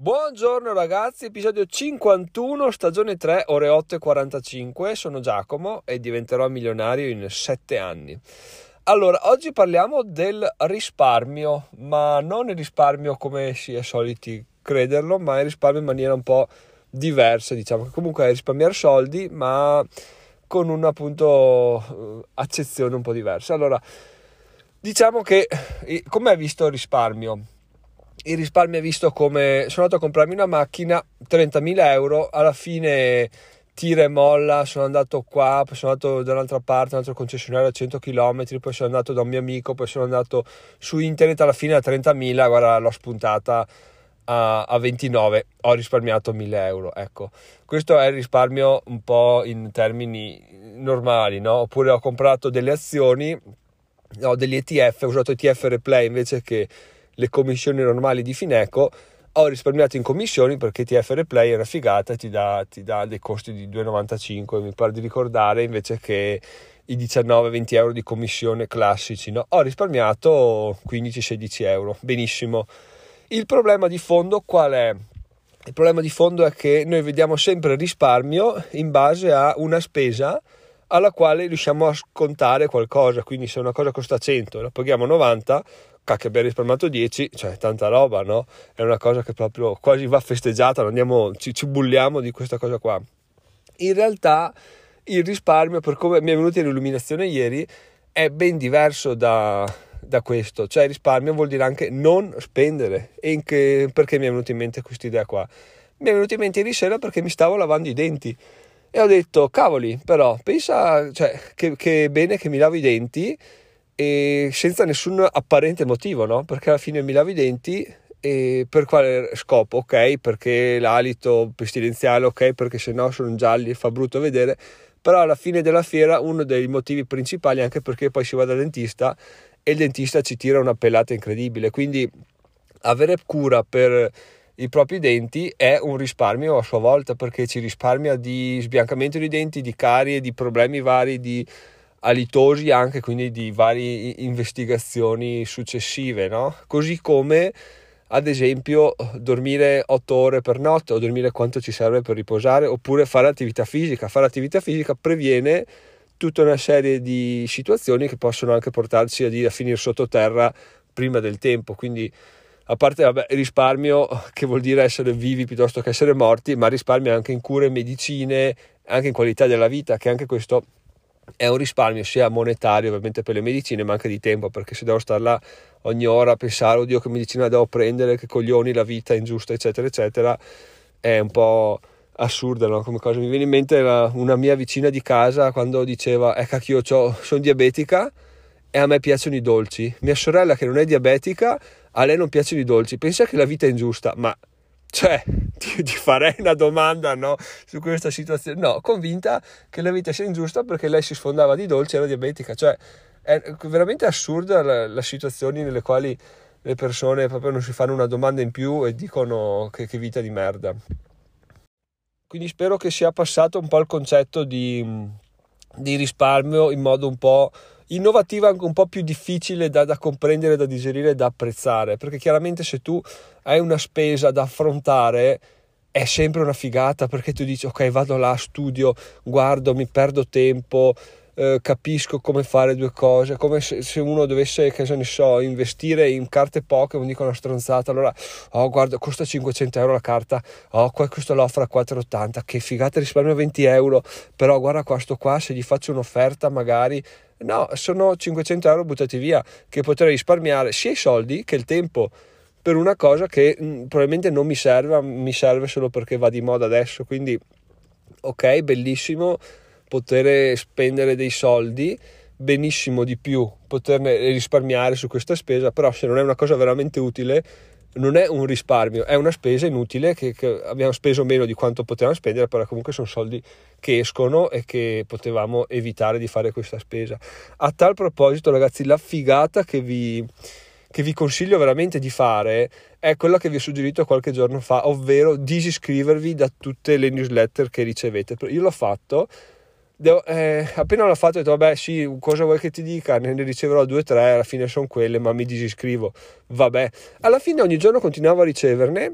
Buongiorno ragazzi, episodio 51, stagione 3, ore 8 e 45. Sono Giacomo e diventerò milionario in 7 anni. Allora, oggi parliamo del risparmio, ma non il risparmio come si è soliti crederlo, ma il risparmio in maniera un po' diversa, diciamo che comunque è risparmiare soldi, ma con una appunto accezione un po' diversa. Allora, diciamo che come hai visto il risparmio? Il risparmio è visto come sono andato a comprarmi una macchina 30.000 euro alla fine tira e molla sono andato qua poi sono andato da un'altra parte un altro concessionario a 100 km poi sono andato da un mio amico poi sono andato su internet alla fine a 30.000 guarda l'ho spuntata a, a 29 ho risparmiato 1.000 euro ecco questo è il risparmio un po' in termini normali no? oppure ho comprato delle azioni no, degli ETF ho usato ETF replay invece che le commissioni normali di Fineco, ho risparmiato in commissioni perché TF Replay è una figata, ti dà, ti dà dei costi di 2,95 mi pare di ricordare invece che i 19-20 euro di commissione classici. No? Ho risparmiato 15-16 euro, benissimo. Il problema di fondo qual è? Il problema di fondo è che noi vediamo sempre risparmio in base a una spesa alla quale riusciamo a scontare qualcosa, quindi se una cosa costa 100 e la paghiamo 90, cacchio abbiamo risparmiato 10, cioè tanta roba, no? È una cosa che proprio quasi va festeggiata, andiamo, ci, ci bulliamo di questa cosa qua. In realtà il risparmio, per come mi è venuta l'illuminazione ieri, è ben diverso da, da questo. Cioè risparmio vuol dire anche non spendere. E che, perché mi è venuta in mente questa idea qua? Mi è venuta in mente ieri sera perché mi stavo lavando i denti e ho detto, cavoli, però, pensa cioè, che, che bene che mi lavo i denti e senza nessun apparente motivo, no? Perché alla fine mi lavo i denti e per quale scopo? Ok, perché l'alito pestilenziale, ok, perché se no sono gialli e fa brutto vedere, però alla fine della fiera uno dei motivi principali è anche perché poi si va dal dentista e il dentista ci tira una pelata incredibile, quindi avere cura per i propri denti è un risparmio a sua volta perché ci risparmia di sbiancamento di denti, di carie, di problemi vari, di alitosi anche quindi di varie investigazioni successive, no? Così come ad esempio dormire 8 ore per notte o dormire quanto ci serve per riposare oppure fare attività fisica. Fare attività fisica previene tutta una serie di situazioni che possono anche portarci a, a finire sottoterra prima del tempo. Quindi a parte vabbè, risparmio che vuol dire essere vivi piuttosto che essere morti, ma risparmio anche in cure, medicine, anche in qualità della vita, che anche questo è un risparmio sia monetario ovviamente per le medicine ma anche di tempo perché se devo stare là ogni ora a pensare oddio che medicina devo prendere che coglioni la vita è ingiusta eccetera eccetera è un po' assurda no? come cosa. Mi viene in mente la, una mia vicina di casa quando diceva eh cacchio sono diabetica e a me piacciono i dolci. Mia sorella che non è diabetica a lei non piacciono i dolci. Pensa che la vita è ingiusta ma cioè, ti, ti, farei una domanda no, su questa situazione. No, convinta che la vita sia ingiusta perché lei si sfondava di dolce e era diabetica. Cioè, è veramente assurda la, la situazione nelle quali le persone proprio non si fanno una domanda in più e dicono che, che vita di merda. Quindi spero che sia passato un po' il concetto di, di risparmio in modo un po' innovativa anche un po' più difficile da, da, comprendere, da digerire da apprezzare, perché chiaramente se tu hai una spesa da affrontare è sempre una figata perché tu dici ok vado là, studio, guardo, mi perdo tempo, eh, capisco come fare due cose, come se, se, uno dovesse, che ne so, investire in carte Pokémon, dico una stronzata, allora, oh guarda, costa 500 euro la carta, oh questo lo offre a 4,80, che figata, risparmio 20 euro, però guarda questo qua, se gli faccio un'offerta magari No, sono 500 euro buttati via che potrei risparmiare sia i soldi che il tempo per una cosa che mh, mm, probabilmente non mi serve, mi serve solo perché va di moda adesso. Quindi, ok, bellissimo poter spendere dei soldi, benissimo di più poterne risparmiare su questa spesa, però se non è una cosa veramente utile, non è un risparmio, è una spesa inutile che, che, abbiamo speso meno di quanto potevamo spendere, però comunque sono soldi che escono e che potevamo evitare di fare questa spesa. A tal proposito, ragazzi, la figata che vi, che vi consiglio veramente di fare è quella che vi ho suggerito qualche giorno fa, ovvero disiscrivervi da tutte le newsletter che ricevete. Io l'ho fatto Devo, eh, appena l'ho fatto ho detto vabbè sì cosa vuoi che ti dica? Ne, riceverò due o tre alla fine sono quelle ma mi disiscrivo vabbè. Alla fine ogni giorno continuavo a riceverne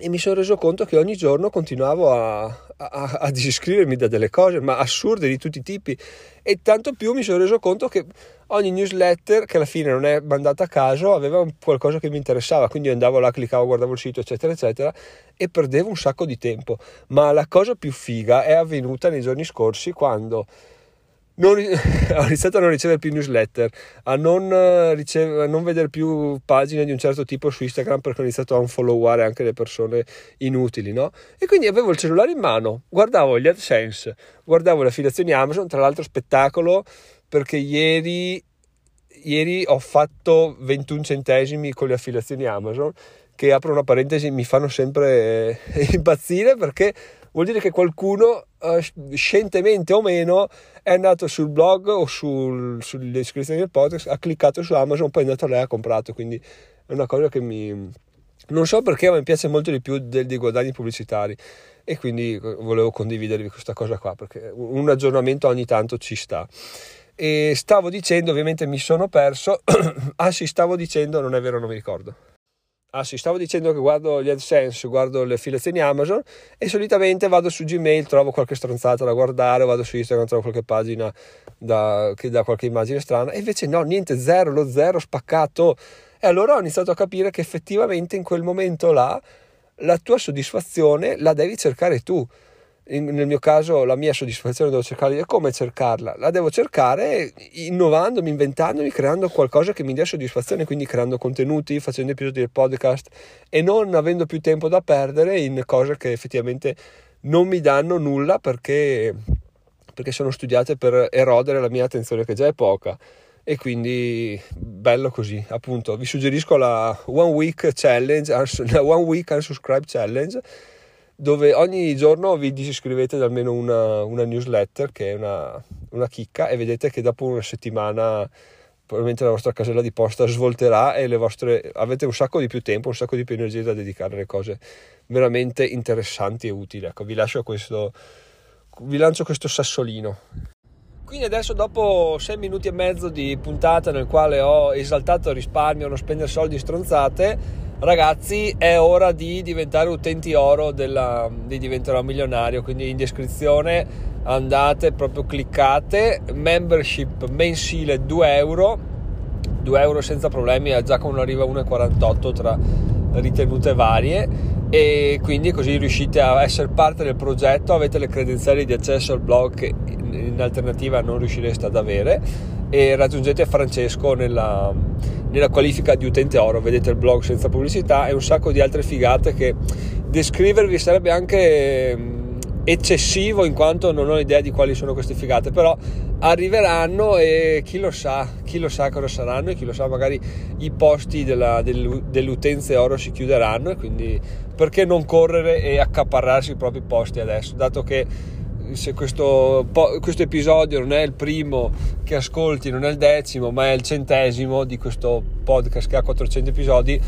e mi sono reso conto che ogni giorno continuavo a, a, a, disiscrivermi da delle cose, ma assurde di tutti i tipi. E tanto più mi sono reso conto che ogni newsletter, che alla fine non è mandata a caso, aveva qualcosa che mi interessava. Quindi andavo là, cliccavo, guardavo il sito, eccetera, eccetera, e perdevo un sacco di tempo. Ma la cosa più figa è avvenuta nei giorni scorsi quando non, ho iniziato a non ricevere più newsletter, a non, eh, riceve, a non, vedere più pagine di un certo tipo su Instagram perché ho iniziato a unfolloware anche le persone inutili, no? E quindi avevo il cellulare in mano, guardavo gli AdSense, guardavo le affiliazioni Amazon, tra l'altro spettacolo perché ieri, ieri ho fatto 21 centesimi con le affiliazioni Amazon che apro una parentesi mi fanno sempre impazzire perché vuol dire che qualcuno uh, scientemente o meno è andato sul blog o sul, sulle iscrizioni del podcast, ha cliccato su Amazon, poi è andato là e ha comprato, quindi è una cosa che mi... Non so perché, ma mi piace molto di più del, dei guadagni pubblicitari e quindi volevo condividervi questa cosa qua perché un aggiornamento ogni tanto ci sta. E stavo dicendo, ovviamente mi sono perso, ah sì, stavo dicendo, non è vero, non mi ricordo. Ah sì, stavo dicendo che guardo gli AdSense, guardo le affiliazioni Amazon e solitamente vado su Gmail, trovo qualche stronzata da guardare, vado su Instagram, trovo qualche pagina da, che dà qualche immagine strana e invece no, niente, zero, lo zero spaccato. E allora ho iniziato a capire che effettivamente in quel momento là la tua soddisfazione la devi cercare tu in, nel mio caso la mia soddisfazione devo cercare di come cercarla? La devo cercare innovandomi, inventandomi, creando qualcosa che mi dia soddisfazione, quindi creando contenuti, facendo episodi del podcast e non avendo più tempo da perdere in cose che effettivamente non mi danno nulla perché, perché sono studiate per erodere la mia attenzione che già è poca e quindi bello così appunto vi suggerisco la one week challenge la one week unsubscribe challenge dove ogni giorno vi disiscrivete da almeno una, una newsletter che è una, una, chicca e vedete che dopo una settimana probabilmente la vostra casella di posta svolterà e vostre, avete un sacco di più tempo, un sacco di più energia da dedicare alle cose veramente interessanti e utili. Ecco, vi lascio questo, vi lancio questo sassolino. Quindi adesso dopo 6 minuti e mezzo di puntata nel quale ho esaltato il risparmio, non spendere soldi stronzate, ragazzi è ora di diventare utenti oro della, di diventerò milionario quindi in descrizione andate proprio cliccate membership mensile 2 euro 2 euro senza problemi già con arriva 1,48 tra ritenute varie. E quindi così riuscite a essere parte del progetto avete le credenziali di accesso al blog che in alternativa non riuscireste ad avere e raggiungete Francesco nella nella qualifica di utente oro, vedete il blog senza pubblicità e un sacco di altre figate che descrivervi sarebbe anche mm, eccessivo in quanto non ho idea di quali sono queste figate, però arriveranno e chi lo sa, chi lo sa cosa saranno e chi lo sa magari i posti della, del, delle utenze oro si chiuderanno e quindi perché non correre e accaparrarsi i propri posti adesso, dato che se questo, questo, episodio non è il primo che ascolti, non è il decimo, ma è il centesimo di questo podcast che ha 400 episodi,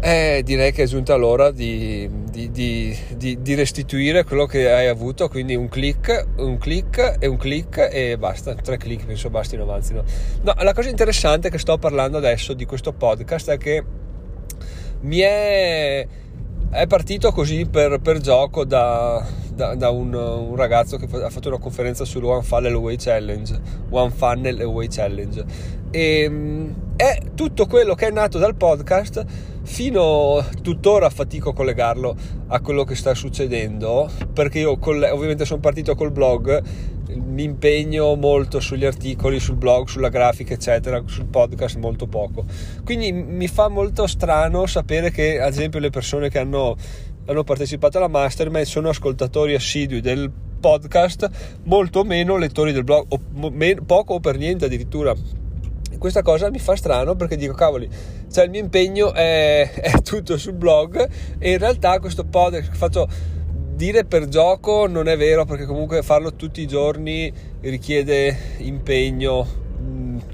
eh, direi che è giunta l'ora di, di, di, di, restituire quello che hai avuto. Quindi un click, un click e un click e basta. Tre click penso bastino, avanzino. No, la cosa interessante che sto parlando adesso di questo podcast è che mi è è partito così per, per gioco da, da, da un, un, ragazzo che ha fatto una conferenza sul One Funnel Away Challenge. One Funnel Away Challenge. E ehm, è tutto quello che è nato dal podcast. Fino tuttora fatico a collegarlo a quello che sta succedendo perché io ovviamente sono partito col blog. Mi impegno molto sugli articoli, sul blog, sulla grafica, eccetera, sul podcast molto poco. Quindi mi fa molto strano sapere che, ad esempio, le persone che hanno, hanno partecipato alla mastermind sono ascoltatori assidui del podcast, molto meno lettori del blog, o meno, poco o per niente addirittura. Questa cosa mi fa strano perché dico, cavoli, cioè il mio impegno è, è tutto sul blog e in realtà questo podcast che faccio dire per gioco non è vero perché comunque farlo tutti i giorni richiede impegno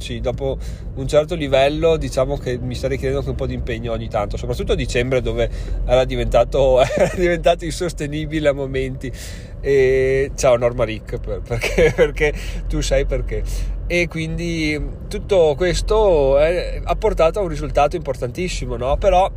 sì, dopo un certo livello diciamo che mi sta richiedendo anche un po' di impegno ogni tanto, soprattutto a dicembre dove era diventato, era diventato insostenibile a momenti. E ciao Norma Rick, perché, perché tu sai perché. E quindi tutto questo è, ha portato a un risultato importantissimo, no? Però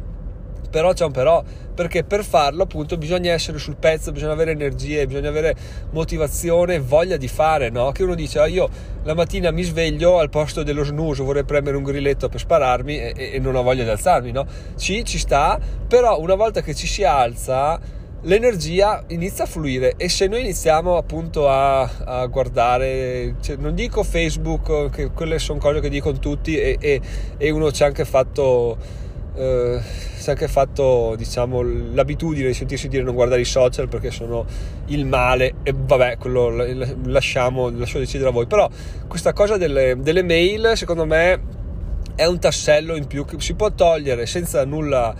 Però c'è un però, perché per farlo appunto bisogna essere sul pezzo, bisogna avere energie, bisogna avere motivazione, voglia di fare, no? Che uno dice, ah, io la mattina mi sveglio al posto dello snooze, vorrei premere un grilletto per spararmi e, e non ho voglia di alzarmi, no? Sì, ci sta, però una volta che ci si alza l'energia inizia a fluire e se noi iniziamo appunto a, a guardare, cioè, non dico Facebook, che quelle sono cose che dicono tutti e, e, e uno ci ha anche fatto... Eh, si è anche fatto diciamo l'abitudine di sentirsi dire non guardare i social perché sono il male e vabbè quello lasciamo lascio decidere a voi però questa cosa delle, delle mail secondo me è un tassello in più che si può togliere senza nulla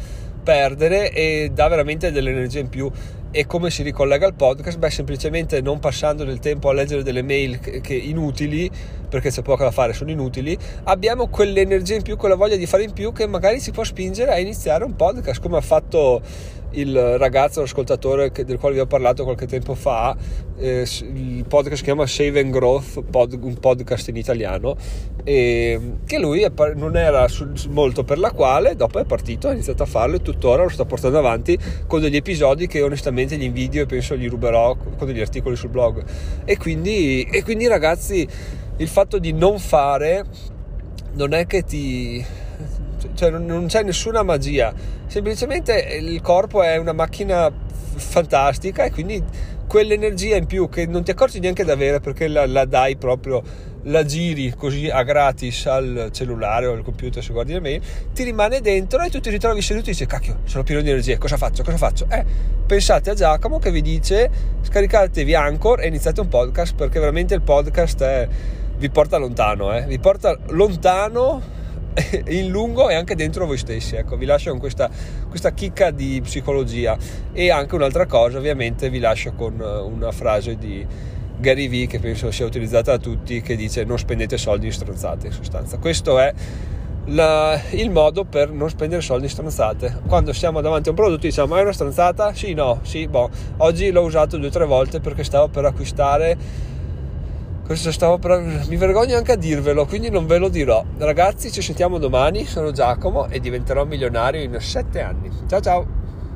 perdere e dà veramente dell'energia in più. E come si ricollega al podcast? Beh, semplicemente non passando del tempo a leggere delle mail che, che inutili, perché c'è poco da fare, sono inutili, abbiamo quell'energia in più, quella voglia di fare in più che magari ci può spingere a iniziare un podcast, come ha fatto il ragazzo, l'ascoltatore del quale vi ho parlato qualche tempo fa, eh, il podcast si chiama Save and Growth, pod, un podcast in italiano, e che lui non era su, molto per la quale, dopo è partito, ha iniziato a farlo e tuttora lo sta portando avanti con degli episodi che onestamente gli invidio e penso gli ruberò con degli articoli sul blog. E quindi, e quindi ragazzi, il fatto di non fare non è che ti cioè non, c'è nessuna magia, semplicemente il corpo è una macchina fantastica e quindi quell'energia in più che non ti accorgi neanche di avere perché la, la, dai proprio, la giri così a gratis al cellulare o al computer se guardi le mail, ti rimane dentro e tu ti ritrovi seduto e dici cacchio sono pieno di energia, cosa faccio, cosa faccio? Eh, pensate a Giacomo che vi dice scaricatevi Anchor e iniziate un podcast perché veramente il podcast è, vi porta lontano, eh? vi porta lontano in lungo e anche dentro voi stessi. Ecco, vi lascio con questa, questa chicca di psicologia e anche un'altra cosa, ovviamente, vi lascio con eh, una frase di Gary Vee che penso sia utilizzata da tutti, che dice non spendete soldi in stronzate in sostanza. Questo è la, il modo per non spendere soldi in stronzate. Quando siamo davanti a un prodotto diciamo è una stronzata? Sì, no, sì, boh. Oggi l'ho usato due o tre volte perché stavo per acquistare questo stavo per... mi vergogno anche a dirvelo, quindi non ve lo dirò. Ragazzi, ci sentiamo domani. Sono Giacomo e diventerò milionario in 7 anni. Ciao ciao!